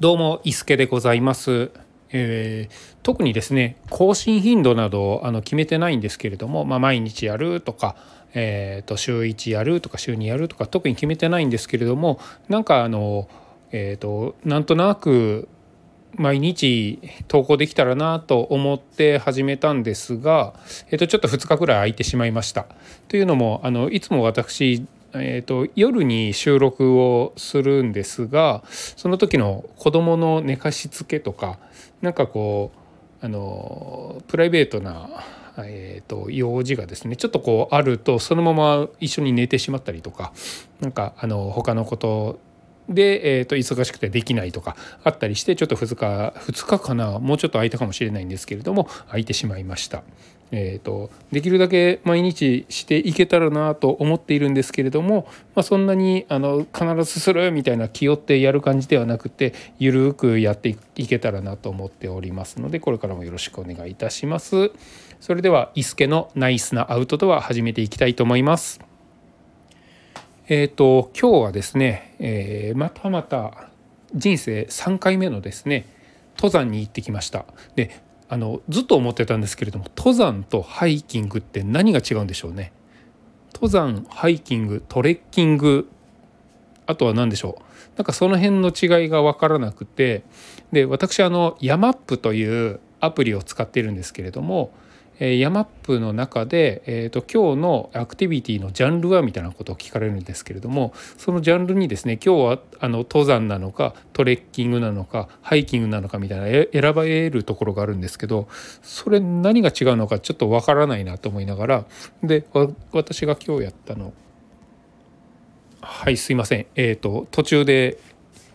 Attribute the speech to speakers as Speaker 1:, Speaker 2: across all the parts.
Speaker 1: どうも、伊助でございます。えー特にですね、更新頻度などあの決めてないんですけれども、まあ、毎日やるとか、えーと週1やるとか週2やるとか特に決めてないんですけれどもなんかあの、えー、となんとなく毎日投稿できたらなと思って始めたんですが、えー、とちょっと2日くらい空いてしまいました。というのもあのいつも私えー、と夜に収録をするんですがその時の子どもの寝かしつけとかなんかこうあのプライベートな、えー、と用事がですねちょっとこうあるとそのまま一緒に寝てしまったりとかなんかあの他のことで、えー、と忙しくてできないとかあったりしてちょっと2日2日かなもうちょっと空いたかもしれないんですけれども空いてしまいました。えー、とできるだけ毎日していけたらなと思っているんですけれども、まあ、そんなにあの必ずするみたいな気負ってやる感じではなくてゆるくやっていけたらなと思っておりますのでこれからもよろしくお願いいたします。それでは伊助のナイスなアウトドア始めていきたいと思います。えっ、と今日はですね、えーまたまた人生3回目のですね登山に行ってきました。であのずっと思ってたんですけれども登山とハイキングって何が違うんでしょうね。登山ハイキングトレッキングあとは何でしょうなんかその辺の違いが分からなくてで私あのヤマップというアプリを使っているんですけれども、ヤマップの中で、えー、と今日のアクティビティのジャンルはみたいなことを聞かれるんですけれどもそのジャンルにですね今日はあの登山なのかトレッキングなのかハイキングなのかみたいな選ばれるところがあるんですけどそれ何が違うのかちょっとわからないなと思いながらで私が今日やったのはいすいませんえっ、と途中で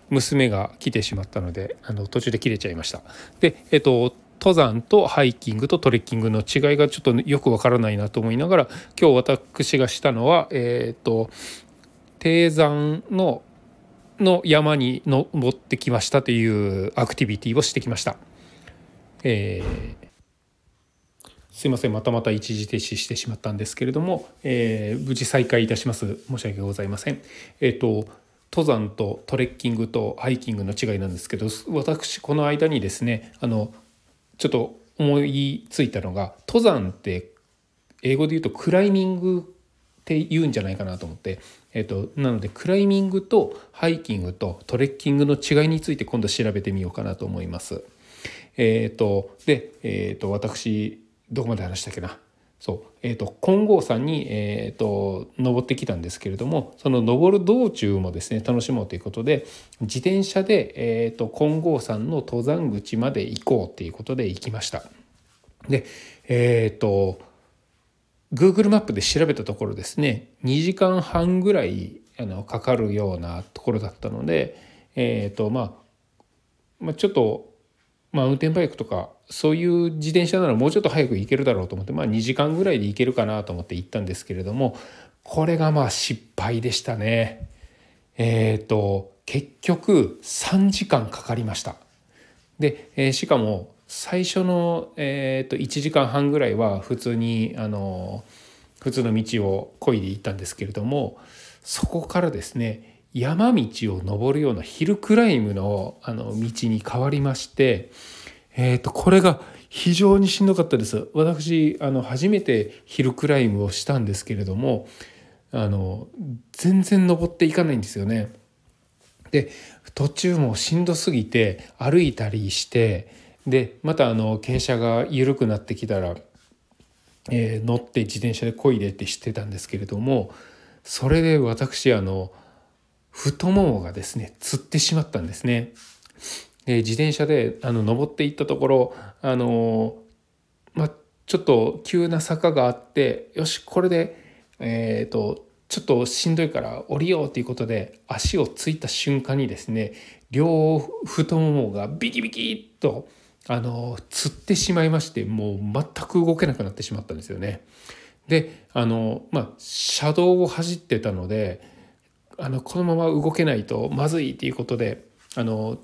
Speaker 1: 娘が来てしまったのであの途中で切れちゃいました。でえっ、と登山とハイキングとトレッキングの違いがちょっとよくわからないなと思いながら今日私がしたのはえっ、と低山のの山に登ってきましたというアクティビティをしてきました。えーすいませんまたまた一時停止してしまったんですけれども、えー無事再開いたします申し訳ございません。えっ、と登山とトレッキングとハイキングの違いなんですけど私この間にですねあのちょっと思いついたのが登山って英語で言うとクライミングって言うんじゃないかなと思って、えっとなのでクライミングとハイキングとトレッキングの違いについて今度調べてみようかなと思います。えっ、とで、えっと私どこまで話したっけな？そうえー、と金剛山に、えー、と登ってきたんですけれどもその登る道中もですね楽しもうということで自転車で、えー、と金剛山の登山口まで行こうっていうことで行きました。でえっ、と Google マップで調べたところですね2時間半ぐらいあのかかるようなところだったので、えーとまあ、まあちょっとマウンテンバイクとかそういう自転車ならもうちょっと早く行けるだろうと思って、まあ、2時間ぐらいで行けるかなと思って行ったんですけれどもこれがまあ失敗でしたね。えっ、と結局3時間かかりました。で、えーしかも最初の、えー、と1時間半ぐらいは普通にあの普通の道を漕いで行ったんですけれどもそこからですね山道を登るようなヒルクライムのあの道に変わりまして、えー、とこれが非常にしんどかったです。私あの初めてヒルクライムをしたんですけれどもあの全然登っていかないんですよね。で途中もしんどすぎて歩いたりしてでまたあの傾斜が緩くなってきたら、えー乗って自転車で漕いでってしてたんですけれどもそれで私あの太ももがですねつってしまったんですね。で自転車であの登っていったところあのまあちょっと急な坂があってよしこれでえっ、とちょっとしんどいから降りようということで足をついた瞬間にですね両太ももがビキビキッとあのつってしまいましてもう全く動けなくなってしまったんですよね。であのまあ車道を走ってたのであのこのまま動けないとまずいっていうことであの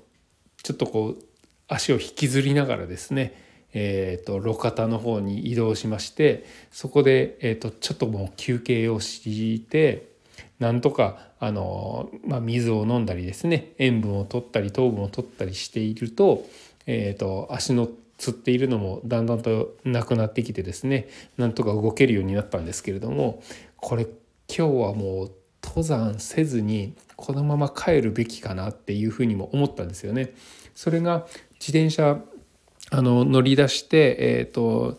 Speaker 1: ちょっとこう足を引きずりながらですね、えー、と路肩の方に移動しましてそこで、えー、とちょっともう休憩をしてなんとかあの、まあ、水を飲んだりですね塩分を取ったり糖分を取ったりしていると,、えーと、足のつっているのもだんだんとなくなってきてですねなんとか動けるようになったんですけれどもこれ今日はもう登山せずにこのまま帰るべきかなっていうふうにも思ったんですよね。それが自転車あの乗り出して、えーと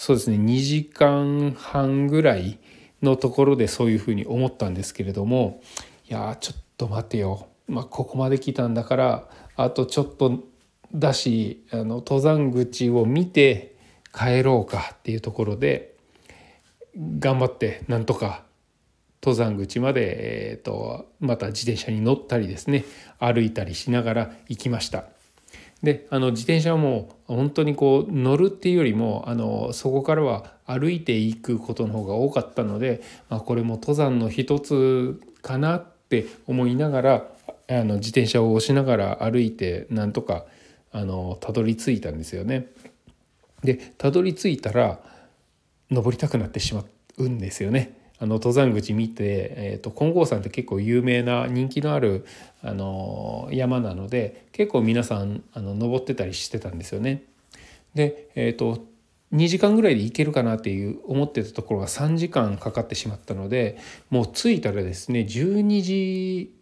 Speaker 1: そうですね2時間半ぐらいのところでそういうふうに思ったんですけれどもいやちょっと待てよ、まあ、ここまで来たんだからあとちょっとだしあの登山口を見て帰ろうかっていうところで頑張ってなんとか登山口まで、えーとまた自転車に乗ったりですね歩いたりしながら行きました。であの自転車はもう本当にこう乗るっていうよりもあのそこからは歩いていくことの方が多かったので、まあ、これも登山の一つかなって思いながらあの自転車を押しながら歩いてなんとかあのたどり着いたんですよね。でたどり着いたら登りたくなってしまうんですよね。あの登山口見て、えーと、金剛山って結構有名な人気のあるあの山なので結構皆さんあの登ってたりしてたんですよね。で、えーと、2時間ぐらいで行けるかなっていう思ってたところが3時間かかってしまったのでもう着いたらですね12時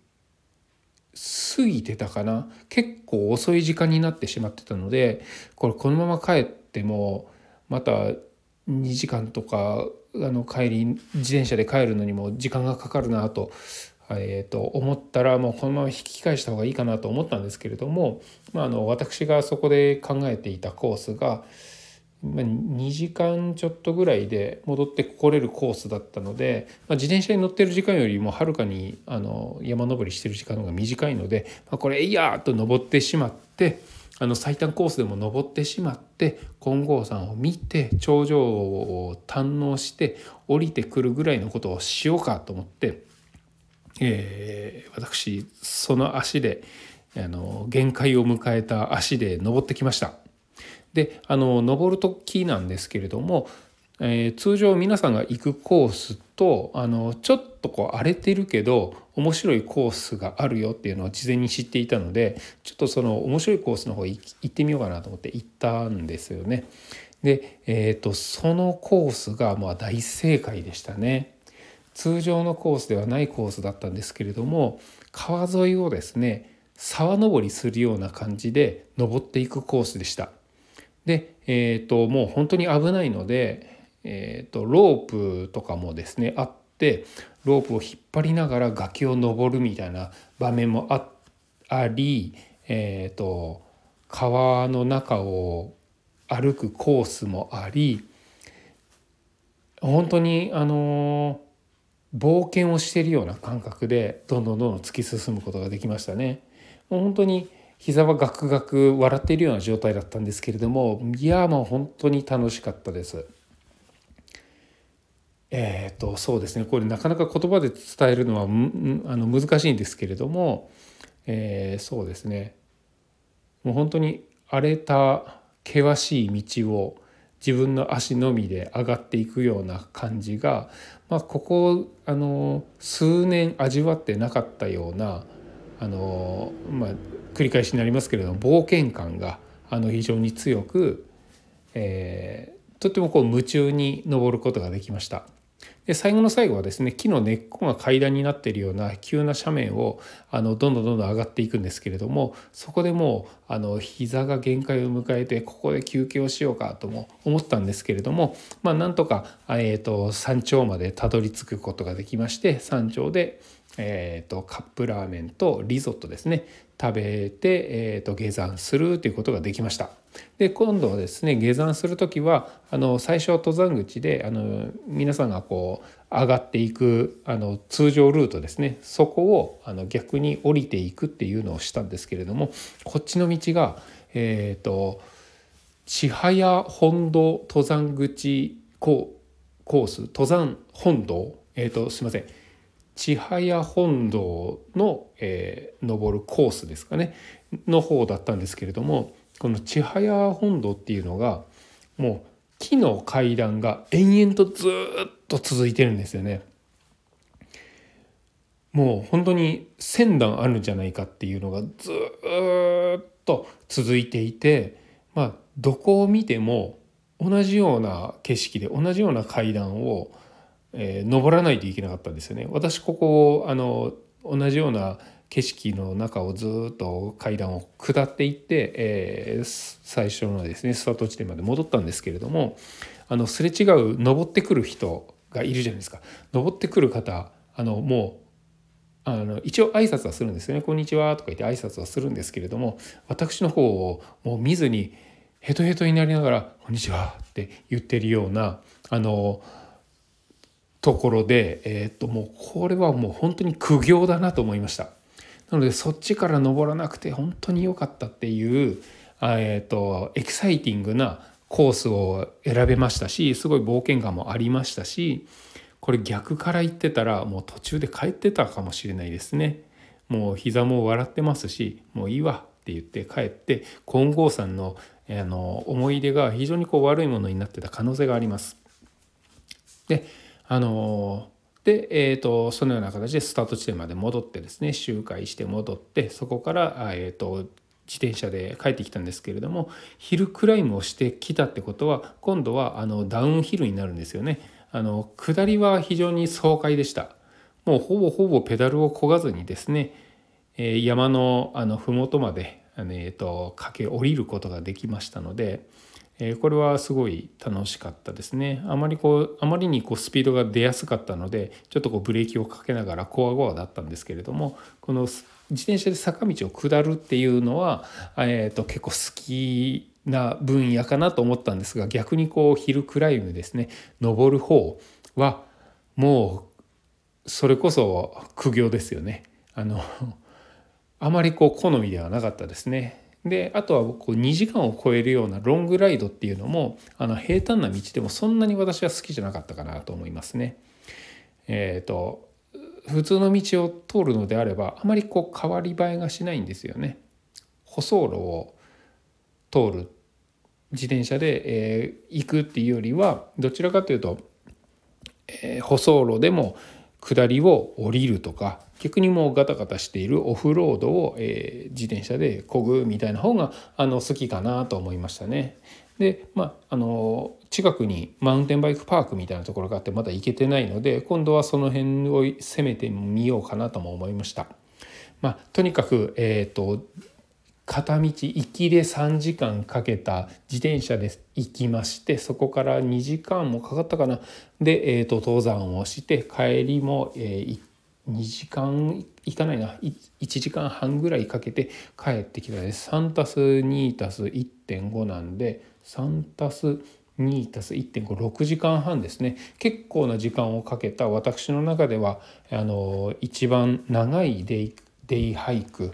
Speaker 1: 過ぎてたかな結構遅い時間になってしまってたのでこれこのまま帰ってもまた2時間とかあの帰り自転車で帰るのにも時間がかかるなと,、えー、と思ったらもうこのまま引き返した方がいいかなと思ったんですけれども、まあ、あの私がそこで考えていたコースが2時間ちょっとぐらいで戻ってこれるコースだったので、まあ、自転車に乗ってる時間よりもはるかにあの山登りしてる時間の方が短いので、まあ、これいやーと登ってしまって。あの最短コースでも登ってしまって金剛山を見て頂上を堪能して降りてくるぐらいのことをしようかと思って、えー、私その足であの限界を迎えた足で登ってきました。であの登る時なんですけれどもえー、通常皆さんが行くコースとあのちょっとこう荒れてるけど面白いコースがあるよっていうのを事前に知っていたのでちょっとその面白いコースの方行ってみようかなと思って行ったんですよね。で、えーと、そのコースがまあ大正解でしたね。通常のコースではないコースだったんですけれども川沿いをですね沢登りするような感じで登っていくコースでした。で、えーともう本当に危ないのでえーと、ロープとかもですねあってロープを引っ張りながら崖を登るみたいな場面もああり、えーと、川の中を歩くコースもあり本当にあの冒険をしているような感覚でどんどんどんどん突き進むことができましたね。もう本当に膝はガクガク笑っているような状態だったんですけれどもいやもう本当に楽しかったです。えーと、そうですねこれなかなか言葉で伝えるのはあの難しいんですけれども、えー、そうですねもう本当に荒れた険しい道を自分の足のみで上がっていくような感じが、まあ、ここあの数年味わってなかったようなあの、まあ、繰り返しになりますけれども冒険感があの非常に強く、えー、とってもこう夢中に登ることができました。で最後の最後はですね木の根っこが階段になっているような急な斜面をあのどんどんどんどん上がっていくんですけれどもそこでもうあの膝が限界を迎えてここで休憩をしようかとも思ったんですけれどもまあなんとか、えーと、山頂までたどり着くことができまして山頂で、えーとカップラーメンとリゾットですね。食べて、えーと、下山するということができました。で今度はですね下山する時はあの最初は登山口であの皆さんがこう上がっていくあの通常ルートですね。そこをあの逆に降りていくっていうのをしたんですけれどもこっちの道がえっ、ー、と千早本堂登山口コース登山本堂えっ、ー、とすいません。千早本堂の、えー、登るコースですかねの方だったんですけれどもこの千早本堂っていうのがもう木の階段が延々とずっと続いてるんですよね。もう本当に1,000段あるんじゃないかっていうのがずっと続いていてまあどこを見ても同じような景色で同じような階段を、えー、登らないといけなかったんですよね。私ここあの同じような景色の中をずっと階段を下っていって、えー、最初のですねスタート地点まで戻ったんですけれどもあのすれ違う登ってくる人がいるじゃないですか登ってくる方あのもうあの一応挨拶はするんですよね「こんにちは」とか言って挨拶はするんですけれども私の方をもう見ずにヘトヘトになりながら「こんにちは」って言ってるようなあのところで、えー、っともうこれはもう本当に苦行だなと思いました。なのでそっちから登らなくて本当に良かったっていう、えー、っとエキサイティングなコースを選べましたしすごい冒険感もありましたしこれ逆から言ってたらもう途中で帰ってたかもしれないですね。もう膝も笑ってますしもういいわって言って帰って金剛山のあの思い出が非常にこう悪いものになってた可能性があります。であので、えーと、そのような形でスタート地点まで戻ってですね周回して戻ってそこから、えーと、自転車で帰ってきたんですけれどもヒルクライムをしてきたってことは今度はあのダウンヒルになるんですよね。あの下りは非常に爽快でした。もうほぼほぼペダルを漕がずにですね、えー、山のあの麓まであの、えーと、駆け下りることができましたので、え、これはすごい楽しかったですねあまりこうあまりにこうスピードが出やすかったのでちょっとこうブレーキをかけながらコワゴワだったんですけれどもこの自転車で坂道を下るっていうのは、えーと、結構好きな分野かなと思ったんですが逆にこうヒルクライムですね登る方はもうそれこそ苦行ですよね。あのあまりこう好みではなかったですね。であとはこう2時間を超えるようなロングライドっていうのもあの平坦な道でもそんなに私は好きじゃなかったかなと思いますね。えーと、普通の道を通るのであればあまりこう変わり映えがしないんですよね。舗装路を通る自転車で、えー、行くっていうよりはどちらかというと、えー、舗装路でも下りを降りるとか逆にもうガタガタしているオフロードを、えー、自転車で漕ぐみたいな方があの好きかなと思いましたね。でまああの近くにマウンテンバイクパークみたいなところがあってまだ行けてないので今度はその辺を攻めてみようかなとも思いました。まあ、とにかく、えーと片道行きで3時間かけた自転車で行きましてそこから2時間もかかったかな。で、えーと、登山をして帰りも、えー、2時間いかないな。1時間半ぐらいかけて帰ってきたです。3たす2たす1.5なんで3たす2たす1.56時間半ですね。結構な時間をかけた私の中ではあの一番長いデイデイハイク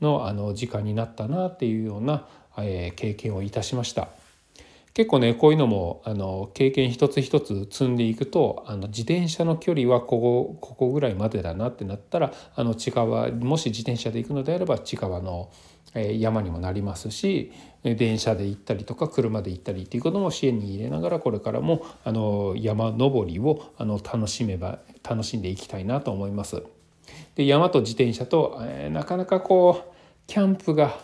Speaker 1: のあの時間になったなっていうような、えー、経験をいたしました。結構ねこういうのもあの経験一つ一つ積んでいくとあの自転車の距離はここここぐらいまでだなってなったらあの近場もし自転車で行くのであれば近場の山にもなりますし電車で行ったりとか車で行ったりっていうことも支援に入れながらこれからもあの山登りをあの楽しめば楽しんでいきたいなと思います。で山と自転車と、えー、なかなかこうキャンプが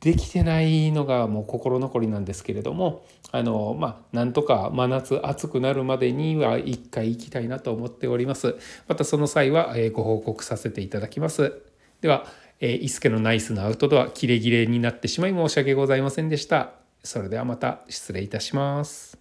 Speaker 1: できてないのがもう心残りなんですけれどもあのまあなんとか真夏暑くなるまでには一回行きたいなと思っております。またその際はえご報告させていただきます。では伊助のナイスなアウトドアキレキレになってしまい申し訳ございませんでした。それではまた失礼いたします。